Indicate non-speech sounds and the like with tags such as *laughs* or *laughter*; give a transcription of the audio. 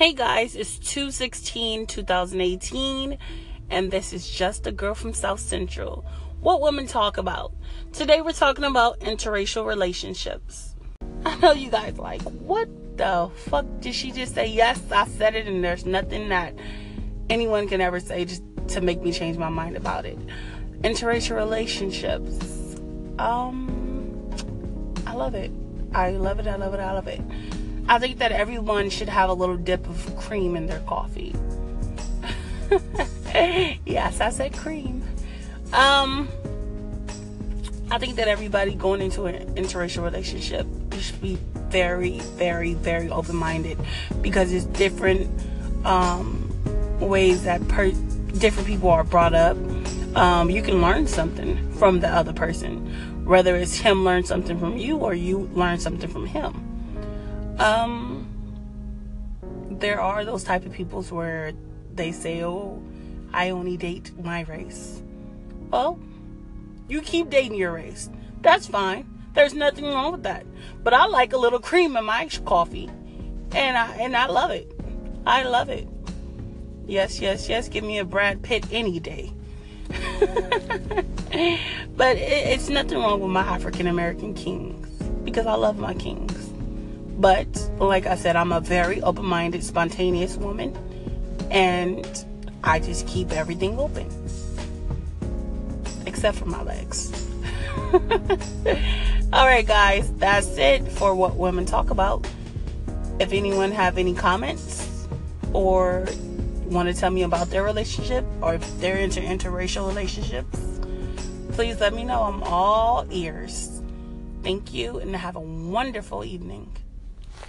Hey guys, it's 216 2018, and this is just a girl from South Central. What women talk about? Today we're talking about interracial relationships. I know you guys like, what the fuck did she just say? Yes, I said it, and there's nothing that anyone can ever say just to make me change my mind about it. Interracial relationships. Um, I love it. I love it. I love it. I love it. I think that everyone should have a little dip of cream in their coffee. *laughs* yes, I said cream. Um, I think that everybody going into an interracial relationship, should be very, very, very open minded because it's different um, ways that per- different people are brought up. Um, you can learn something from the other person, whether it's him learn something from you or you learn something from him um, there are those type of peoples where they say, "Oh, I only date my race." Well, you keep dating your race. That's fine. There's nothing wrong with that. But I like a little cream in my coffee, and I and I love it. I love it. Yes, yes, yes. Give me a Brad Pitt any day. *laughs* but it, it's nothing wrong with my African American kings because I love my kings. But like I said, I'm a very open minded, spontaneous woman. And I just keep everything open. Except for my legs. *laughs* All right, guys, that's it for what women talk about. If anyone have any comments or want to tell me about their relationship or if they're into interracial relationships, please let me know. I'm all ears. Thank you and have a wonderful evening.